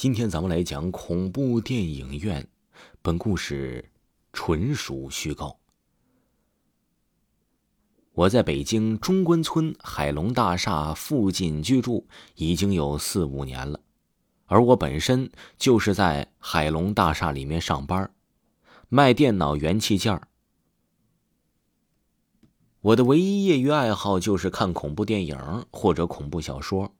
今天咱们来讲恐怖电影院，本故事纯属虚构。我在北京中关村海龙大厦附近居住已经有四五年了，而我本身就是在海龙大厦里面上班，卖电脑元器件儿。我的唯一业余爱好就是看恐怖电影或者恐怖小说。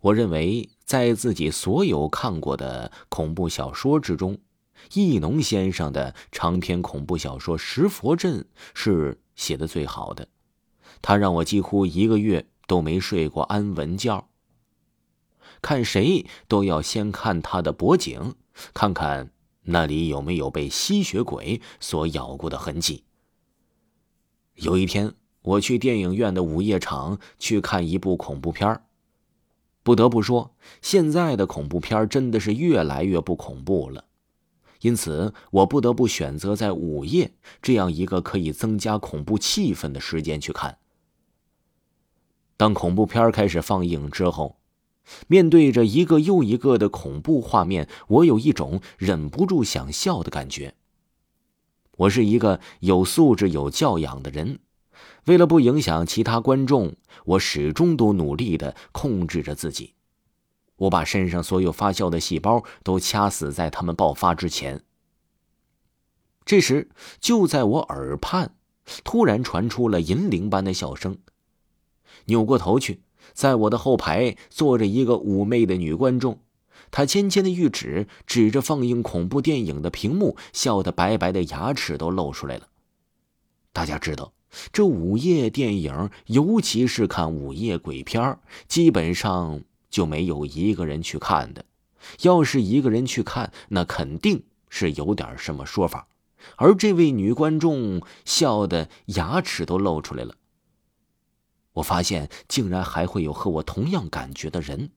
我认为，在自己所有看过的恐怖小说之中，易农先生的长篇恐怖小说《石佛镇》是写的最好的。他让我几乎一个月都没睡过安稳觉。看谁都要先看他的脖颈，看看那里有没有被吸血鬼所咬过的痕迹。有一天，我去电影院的午夜场去看一部恐怖片儿。不得不说，现在的恐怖片真的是越来越不恐怖了，因此我不得不选择在午夜这样一个可以增加恐怖气氛的时间去看。当恐怖片开始放映之后，面对着一个又一个的恐怖画面，我有一种忍不住想笑的感觉。我是一个有素质、有教养的人。为了不影响其他观众，我始终都努力的控制着自己。我把身上所有发笑的细胞都掐死在他们爆发之前。这时，就在我耳畔，突然传出了银铃般的笑声。扭过头去，在我的后排坐着一个妩媚的女观众，她纤纤的玉指指着放映恐怖电影的屏幕，笑得白白的牙齿都露出来了。大家知道。这午夜电影，尤其是看午夜鬼片基本上就没有一个人去看的。要是一个人去看，那肯定是有点什么说法。而这位女观众笑的牙齿都露出来了。我发现，竟然还会有和我同样感觉的人，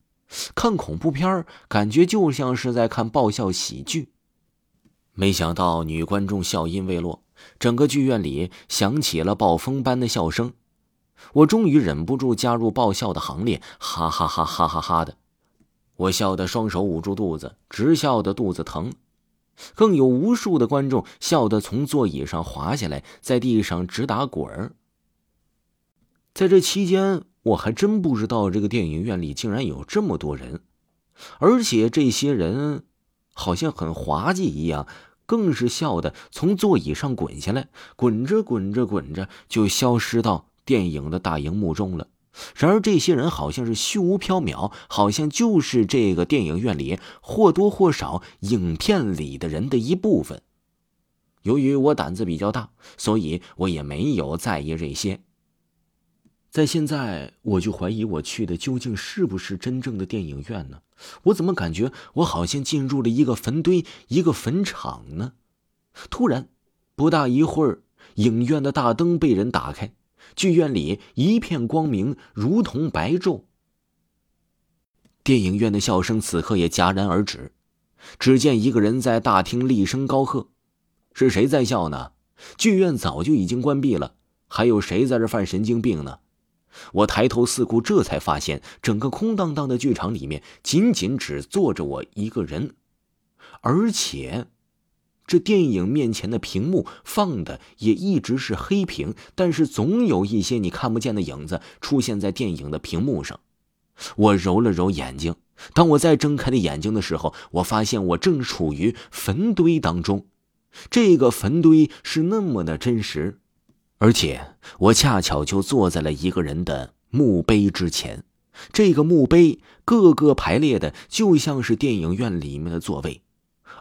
看恐怖片感觉就像是在看爆笑喜剧。没想到，女观众笑音未落。整个剧院里响起了暴风般的笑声，我终于忍不住加入爆笑的行列，哈哈哈哈哈哈的，我笑得双手捂住肚子，直笑得肚子疼。更有无数的观众笑得从座椅上滑下来，在地上直打滚儿。在这期间，我还真不知道这个电影院里竟然有这么多人，而且这些人好像很滑稽一样。更是笑得从座椅上滚下来，滚着滚着滚着就消失到电影的大荧幕中了。然而，这些人好像是虚无缥缈，好像就是这个电影院里或多或少影片里的人的一部分。由于我胆子比较大，所以我也没有在意这些。在现在，我就怀疑我去的究竟是不是真正的电影院呢？我怎么感觉我好像进入了一个坟堆、一个坟场呢？突然，不大一会儿，影院的大灯被人打开，剧院里一片光明，如同白昼。电影院的笑声此刻也戛然而止，只见一个人在大厅厉声高喝：“是谁在笑呢？剧院早就已经关闭了，还有谁在这犯神经病呢？”我抬头四顾，这才发现整个空荡荡的剧场里面，仅仅只坐着我一个人，而且，这电影面前的屏幕放的也一直是黑屏，但是总有一些你看不见的影子出现在电影的屏幕上。我揉了揉眼睛，当我再睁开的眼睛的时候，我发现我正处于坟堆当中，这个坟堆是那么的真实。而且我恰巧就坐在了一个人的墓碑之前，这个墓碑个个排列的就像是电影院里面的座位，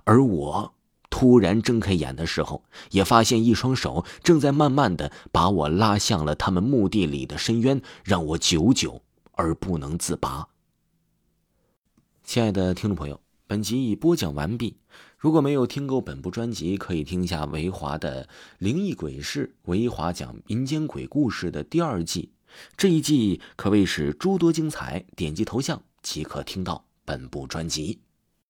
而我突然睁开眼的时候，也发现一双手正在慢慢的把我拉向了他们墓地里的深渊，让我久久而不能自拔。亲爱的听众朋友。本集已播讲完毕。如果没有听够本部专辑，可以听一下维华的《灵异鬼事》，维华讲民间鬼故事的第二季。这一季可谓是诸多精彩，点击头像即可听到本部专辑。